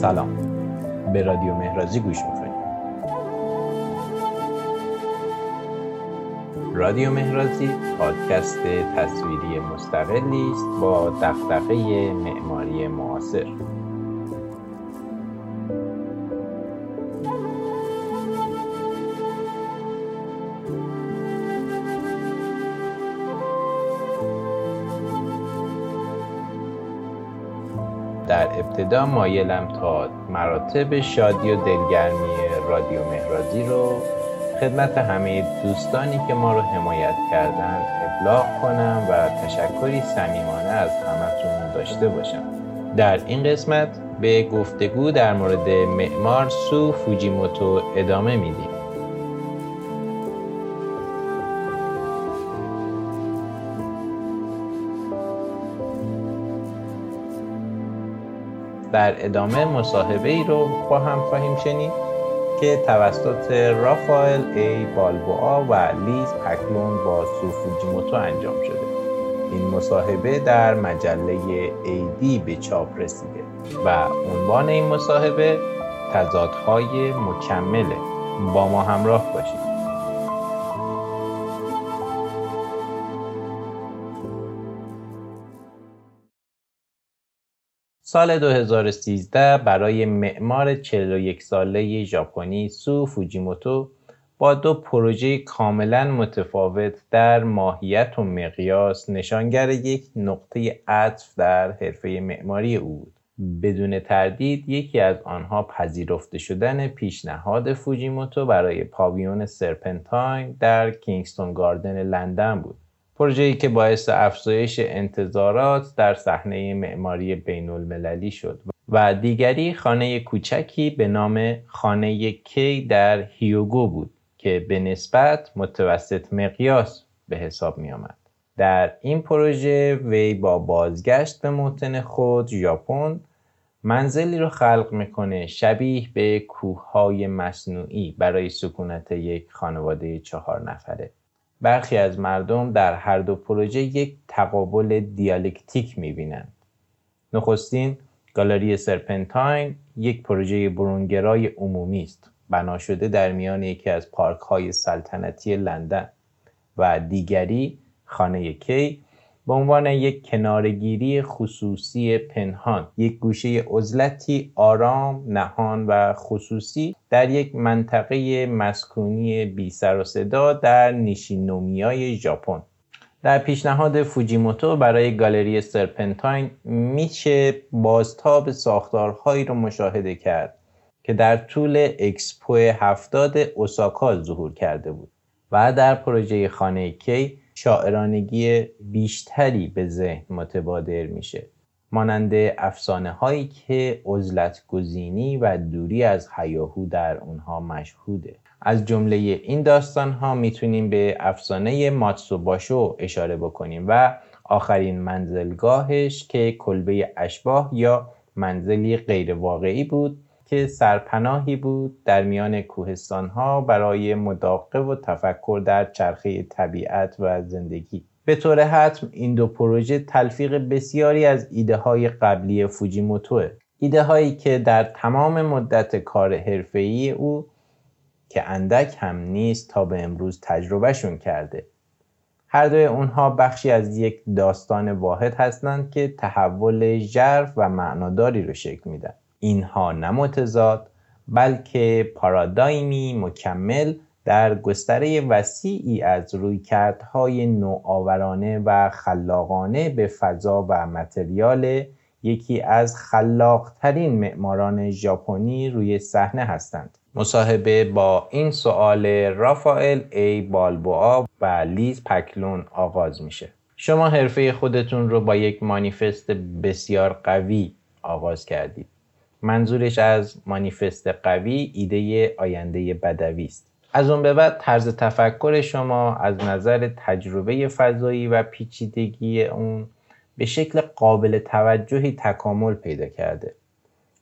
سلام. به رادیو مهرازی گوش می‌کنید رادیو مهرازی پادکست تصویری مستقلی است با دغدغه معماری معاصر. در ابتدا مایلم تا مراتب شادی و دلگرمی رادیو مهرازی رو خدمت همه دوستانی که ما رو حمایت کردن ابلاغ کنم و تشکری صمیمانه از همتون داشته باشم. در این قسمت به گفتگو در مورد معمار سو فوجیموتو ادامه میدیم. در ادامه مصاحبه ای رو با هم خواهیم شنید که توسط رافائل ای بالبوآ و لیز پکلون با سوفوجیموتو انجام شده. این مصاحبه در مجله ایدی به چاپ رسیده و عنوان این مصاحبه تضادهای مکمله. با ما همراه باشید. سال 2013 برای معمار 41 ساله ژاپنی سو فوجیموتو با دو پروژه کاملا متفاوت در ماهیت و مقیاس نشانگر یک نقطه عطف در حرفه معماری او بود. بدون تردید یکی از آنها پذیرفته شدن پیشنهاد فوجیموتو برای پاویون سرپنتاین در کینگستون گاردن لندن بود. پروژه‌ای که باعث افزایش انتظارات در صحنه معماری بین المللی شد و دیگری خانه کوچکی به نام خانه کی در هیوگو بود که به نسبت متوسط مقیاس به حساب می آمد. در این پروژه وی با بازگشت به موطن خود ژاپن منزلی رو خلق می‌کنه شبیه به کوههای مصنوعی برای سکونت یک خانواده چهار نفره برخی از مردم در هر دو پروژه یک تقابل دیالکتیک می‌بینند. نخستین گالری سرپنتاین یک پروژه برونگرای عمومی است بنا شده در میان یکی از پارک های سلطنتی لندن و دیگری خانه کی به عنوان یک کنارگیری خصوصی پنهان یک گوشه عزلتی آرام نهان و خصوصی در یک منطقه مسکونی بی سر و صدا در نیشینومیای ژاپن. در پیشنهاد فوجیموتو برای گالری سرپنتاین میشه بازتاب ساختارهایی رو مشاهده کرد که در طول اکسپو هفتاد اوساکا ظهور کرده بود و در پروژه خانه کی شاعرانگی بیشتری به ذهن متبادر میشه. مانند افسانه هایی که عزلت گزینی و دوری از حیاهو در اونها مشهوده. از جمله این داستان ها می‌تونیم به افسانه ماتسوباشو اشاره بکنیم و آخرین منزلگاهش که کلبه اشباه یا منزلی غیر واقعی بود که سرپناهی بود در میان کوهستانها برای مداقه و تفکر در چرخه طبیعت و زندگی. به طور حتم این دو پروژه تلفیق بسیاری از ایده های قبلی فوجیموتوه. ایده هایی که در تمام مدت کار حرفه‌ای او که اندک هم نیست تا به امروز تجربهشون کرده. هر دوی اونها بخشی از یک داستان واحد هستند که تحول ژرف و معناداری رو شکل میدن. اینها نه متضاد بلکه پارادایمی مکمل در گستره وسیعی از رویکردهای نوآورانه و خلاقانه به فضا و متریال یکی از خلاقترین معماران ژاپنی روی صحنه هستند. مصاحبه با این سوال رافائل ای بالبوآ و لیز پکلون آغاز میشه. شما حرفه خودتون رو با یک مانیفست بسیار قوی آغاز کردید. منظورش از مانیفست قوی ایده آینده بدوی است از اون به بعد طرز تفکر شما از نظر تجربه فضایی و پیچیدگی اون به شکل قابل توجهی تکامل پیدا کرده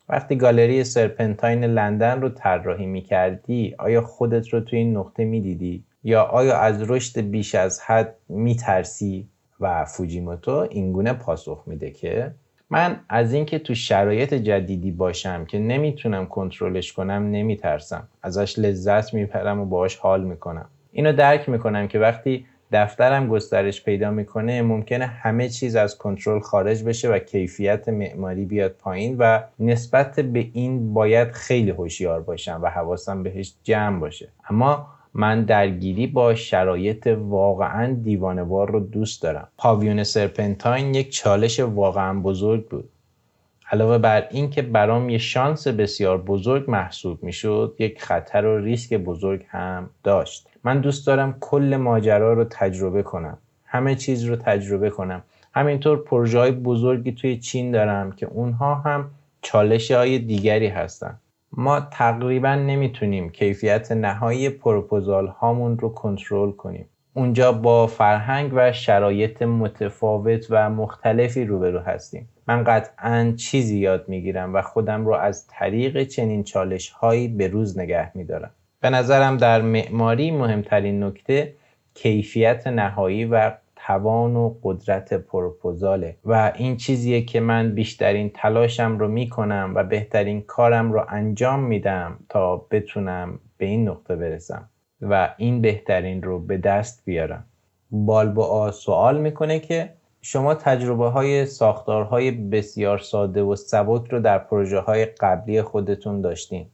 وقتی گالری سرپنتاین لندن رو طراحی می کردی آیا خودت رو توی این نقطه می دیدی؟ یا آیا از رشد بیش از حد می ترسی؟ و فوجیموتو اینگونه پاسخ میده که من از اینکه تو شرایط جدیدی باشم که نمی‌تونم کنترلش کنم نمیترسم. ازش لذت می‌برم و باهاش حال می‌کنم. اینو درک می‌کنم که وقتی دفترم گسترش پیدا می‌کنه ممکنه همه چیز از کنترل خارج بشه و کیفیت معماری بیاد پایین و نسبت به این باید خیلی هوشیار باشم و حواسم بهش جمع باشه. اما من درگیری با شرایط واقعا دیوانوار رو دوست دارم. پاویون سرپنتاین یک چالش واقعا بزرگ بود. علاوه بر این که برام یه شانس بسیار بزرگ محسوب می‌شد یک خطر و ریسک بزرگ هم داشت. من دوست دارم کل ماجرا رو تجربه کنم. همه چیز رو تجربه کنم. همینطور پروژه های بزرگی توی چین دارم که اونها هم چالش های دیگری هستن. ما تقریبا نمی‌تونیم کیفیت نهایی پروپوزال هامون رو کنترل کنیم. اونجا با فرهنگ و شرایط متفاوت و مختلفی روبرو هستیم. من قطعا چیزی یاد می‌گیرم و خودم رو از طریق چنین چالش هایی به روز نگه میدارم. به نظرم در معماری مهمترین نکته کیفیت نهایی و توان و قدرت پروپوزاله. و این چیزیه که من بیشترین تلاشم رو می‌کنم و بهترین کارم رو انجام میدم تا بتونم به این نقطه برسم. و این بهترین رو به دست بیارم. بالبعا سوال می‌کنه که شما تجربه های ساختارهای بسیار ساده و سبک رو در پروژه های قبلی خودتون داشتین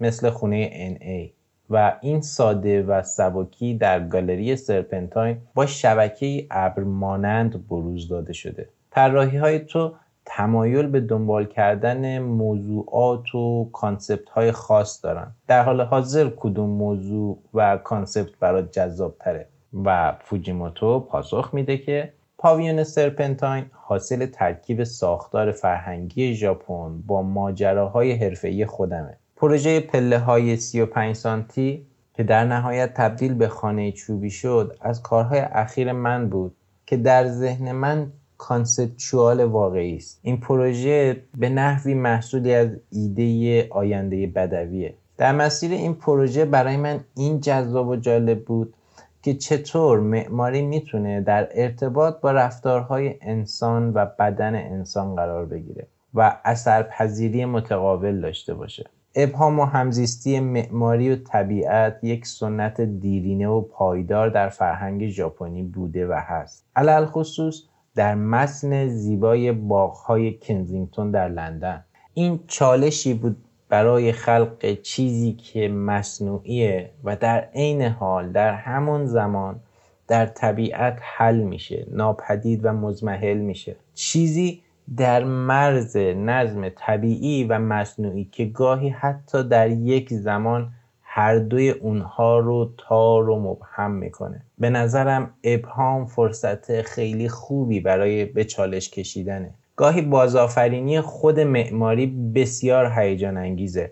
مثل خونه NA و این ساده و سبکی در گالری سرپنتاین با شبکه ابر مانند بروز داده شده. طراحی های تو تمایل به دنبال کردن موضوعات و concept های خاص دارن. در حال حاضر کدوم موضوع و concept برات جذاب تره و فوجیموتو پاسخ میده که پاویون سرپنتاین حاصل ترکیب ساختار فرهنگی ژاپن با ماجراهای حرفه‌ای خودمه. پروژه پله های 35 سانتی که در نهایت تبدیل به خانه چوبی شد از کارهای اخیر من بود که در ذهن من کانسپچوال واقعی است. این پروژه به نحوی محصولی از ایده آینده بدویه. در مسیر این پروژه برای من این جذاب و جالب بود که چطور معماری می‌تونه در ارتباط با رفتارهای انسان و بدن انسان قرار بگیره و اثرپذیری متقابل داشته باشه. ابهام و همزیستی معماری و طبیعت یک سنت دیرینه و پایدار در فرهنگ ژاپنی بوده و هست. علل خصوص در متن زیبای باغهای کنزینگتون در لندن. این چالشی بود برای خلق چیزی که مصنوعیه و در عین حال در همون زمان در طبیعت حل میشه ناپدید و مزمحل میشه. چیزی در مرز نظم طبیعی و مصنوعی که گاهی حتی در یک زمان هر دوی اونها رو تار و مبهم می‌کنه. به نظرم ابهام فرصت خیلی خوبی برای به چالش کشیدنه. گاهی بازآفرینی خود معماری بسیار هیجان انگیزه.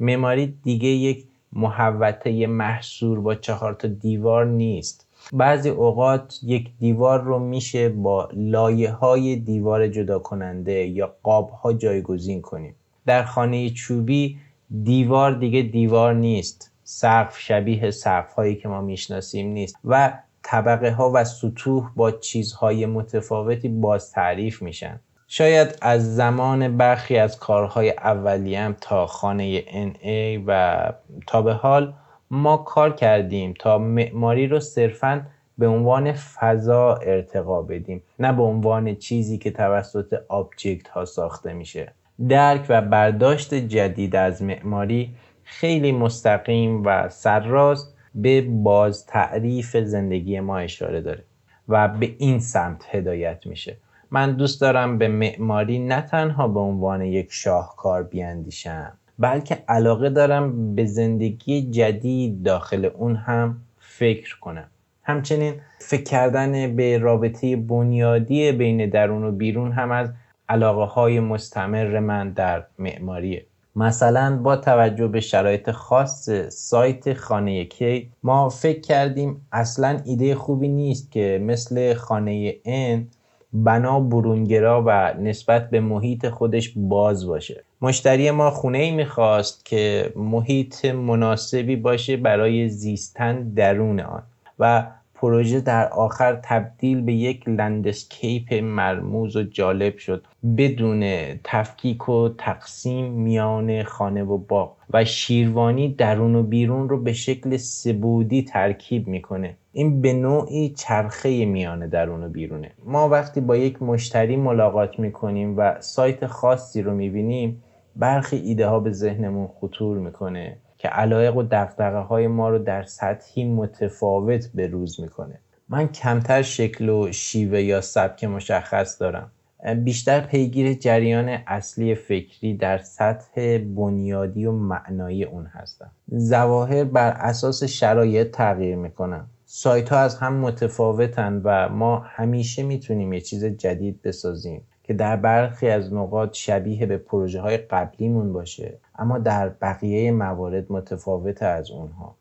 معماری دیگه یک محوطه محصور با چهار تا دیوار نیست. بعضی اوقات یک دیوار رو میشه با لایه های دیوار جدا کننده یا قاب ها جایگزین کنیم. در خانه چوبی دیوار دیگه دیوار نیست سقف شبیه سقف هایی که ما می‌شناسیم نیست و طبقه ها و سطوح با چیزهای متفاوتی باز تعریف میشن. شاید از زمان برخی از کارهای اولیم تا خانه NA و تا به حال ما کار کردیم تا معماری رو صرفا به عنوان فضا ارتقا بدیم نه به عنوان چیزی که توسط آبجکت ها ساخته میشه. درک و برداشت جدید از معماری خیلی مستقیم و سرراست به باز تعریف زندگی ما اشاره داره و به این سمت هدایت میشه. من دوست دارم به معماری نه تنها به عنوان یک شاهکار بیاندیشم بلکه علاقه دارم به زندگی جدید داخل اون هم فکر کنم. همچنین فکر کردن به رابطه بنیادی بین درون و بیرون هم از علاقه های مستمر من در معماریه. مثلا با توجه به شرایط خاص سایت خانه کی ما فکر کردیم اصلا ایده خوبی نیست که مثل خانه ان بنا برونگرا و نسبت به محیط خودش باز باشه. مشتری ما خونه ای می‌خواست که محیط مناسبی باشه برای زیستن درون آن و پروژه در آخر تبدیل به یک لندسکیپ مرموز و جالب شد بدون تفکیک و تقسیم میان خانه و باغ و شیروانی درون و بیرون رو به شکل سبودی ترکیب می‌کنه. این به نوعی چرخه میانه درون و بیرونه. ما وقتی با یک مشتری ملاقات می‌کنیم و سایت خاصی رو می‌بینیم برخی ایده ها به ذهنمون خطور می‌کنه که علایق و دقدقه های ما رو در سطحی متفاوت به روز می‌کنه. من کمتر شکل و شیوه یا سبک مشخص دارم. بیشتر پیگیر جریان اصلی فکری در سطح بنیادی و معنایی اون هستم. زواهر بر اساس شرایط تغییر می‌کنن. سایت ها از هم متفاوتن و ما همیشه می‌تونیم یه چیز جدید بسازیم. که در برخی از نقاط شبیه به پروژه های قبلیمون باشه اما در بقیه موارد متفاوت از اونها.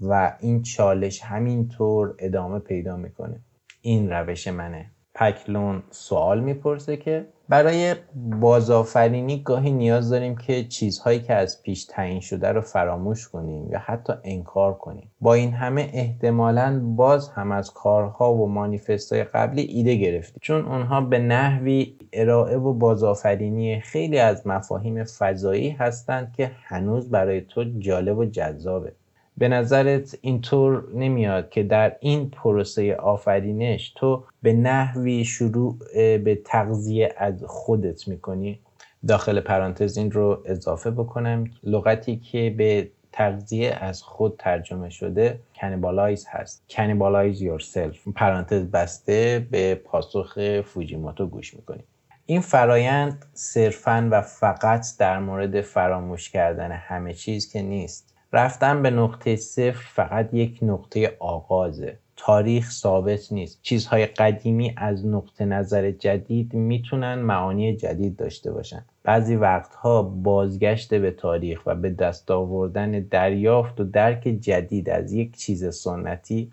و این چالش همینطور ادامه پیدا می‌کنه. این روش منه. پکلون سوال می‌پرسه که برای بازآفرینی گاهی نیاز داریم که چیزهایی که از پیش تعیین شده رو فراموش کنیم یا حتی انکار کنیم. با این همه احتمالا باز هم از کارها و مانیفستهای قبلی ایده گرفتیم. چون اونها به نحوی ارائه و بازآفرینی خیلی از مفاهیم فضایی هستند که هنوز برای تو جالب و جذابه. به نظرت اینطور نمیاد که در این پروسه آفرینش تو به نحوی شروع به تغذیه از خودت می‌کنی؟ داخل پرانتز این رو اضافه بکنم. لغتی که به تغذیه از خود ترجمه شده cannibalize هست. cannibalize yourself پرانتز بسته به پاسخ فوجیموتو گوش می‌کنی. این فرایند صرفا و فقط در مورد فراموش کردن همه چیز که نیست. رفتن به نقطه صفر فقط یک نقطه آغازه. تاریخ ثابت نیست. چیزهای قدیمی از نقطه نظر جدید می‌تونن معانی جدید داشته باشن. بعضی وقتها بازگشت به تاریخ و به دست آوردن دریافت و درک جدید از یک چیز سنتی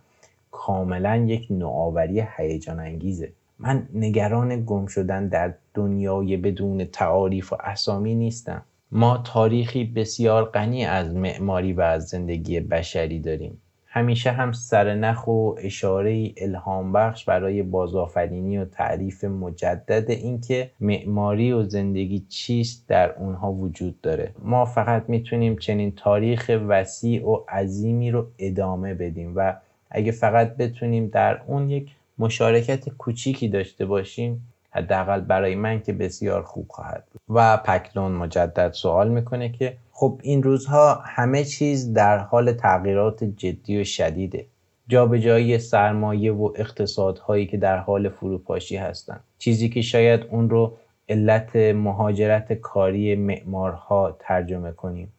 کاملا یک نوآوری هیجان انگیزه من نگران گم شدن در دنیای بدون تعاریف و اسامی نیستم. ما تاریخی بسیار غنی از معماری و از زندگی بشری داریم. همیشه هم سرنخ و اشاره الهام بخش برای بازآفرینی و تعریف مجدد اینکه معماری و زندگی چیست در اونها وجود داره. ما فقط می‌تونیم چنین تاریخ وسیع و عظیمی رو ادامه بدیم و اگه فقط بتونیم در اون یک مشارکت کوچیکی داشته باشیم حداقل برای من که بسیار خوب خواهد بود. و پکلون مجدد سوال می‌کنه که خب این روزها همه چیز در حال تغییرات جدی و شدیده. جابجایی سرمایه و اقتصادهایی که در حال فروپاشی هستند. چیزی که شاید اون رو علت مهاجرت کاری معمارها ترجمه کنیم.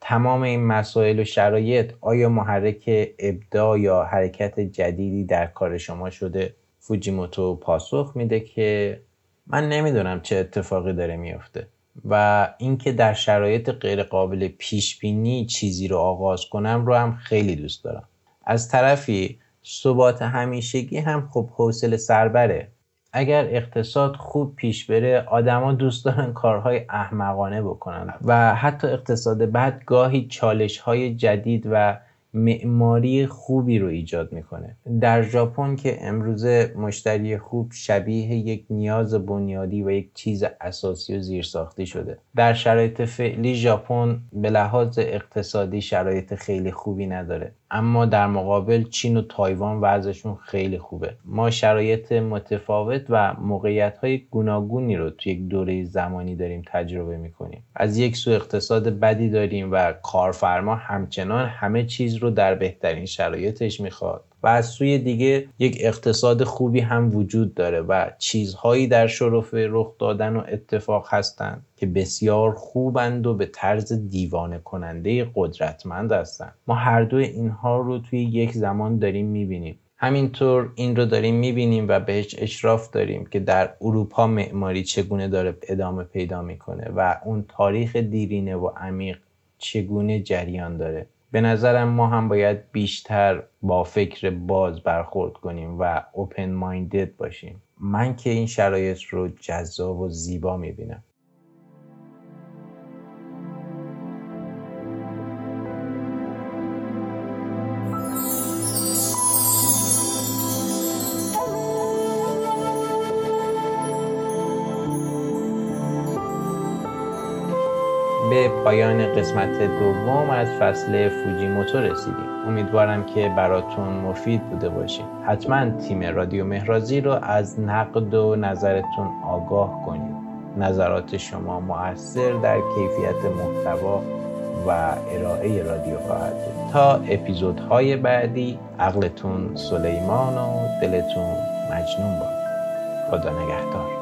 تمام این مسائل و شرایط آیا محرک ابداع یا حرکت جدیدی در کار شما شده؟ فوجیموتو پاسخ میده که من نمی‌دونم چه اتفاقی داره میفته و اینکه در شرایط غیر قابل پیش بینی چیزی رو آغاز کنم رو هم خیلی دوست دارم. از طرفی ثبات همیشگی هم خب حوصله سربره. اگر اقتصاد خوب پیش بره آدما دوست دارن کارهای احمقانه بکنن و حتی اقتصاد بعد گاهی چالش های جدید و معماری خوبی رو ایجاد می‌کنه. در ژاپن که امروزه مشتری خوب شبیه یک نیاز بنیادی و یک چیز اساسی و زیرساختی شده. در شرایط فعلی ژاپن به لحاظ اقتصادی شرایط خیلی خوبی نداره. اما در مقابل چین و تایوان وضعشون خیلی خوبه. ما شرایط متفاوت و موقعیت های گوناگونی رو توی یک دوره زمانی داریم تجربه می‌کنیم. از یک سو اقتصاد بدی داریم و کارفرما همچنان همه چیز رو در بهترین شرایطش می‌خواد. و از سوی دیگه یک اقتصاد خوبی هم وجود داره و چیزهایی در شرف رخ دادن و اتفاق هستند که بسیار خوبند و به طرز دیوانه کننده قدرتمند هستند ما هر دو اینها رو توی یک زمان داریم می‌بینیم. همینطور این رو داریم می‌بینیم و بهش اشراف داریم که در اروپا معماری چگونه داره ادامه پیدا می‌کنه و اون تاریخ دیرینه و عمیق چگونه جریان داره. به نظرم ما هم باید بیشتر با فکر باز برخورد کنیم و اوپن مایندد باشیم. من که این شرایط رو جذاب و زیبا می‌بینم. پایان قسمت دوم از فصل فوجیموتو رسیدیم. امیدوارم که براتون مفید بوده باشه حتما تیم رادیو مهرازی رو از نقد و نظرتون آگاه کنید. نظرات شما مؤثر در کیفیت محتوا و ارائه رادیو خواهد بود. تا اپیزودهای بعدی عقلتون سلیمان و دلتون مجنون باد. خدا نگهدار.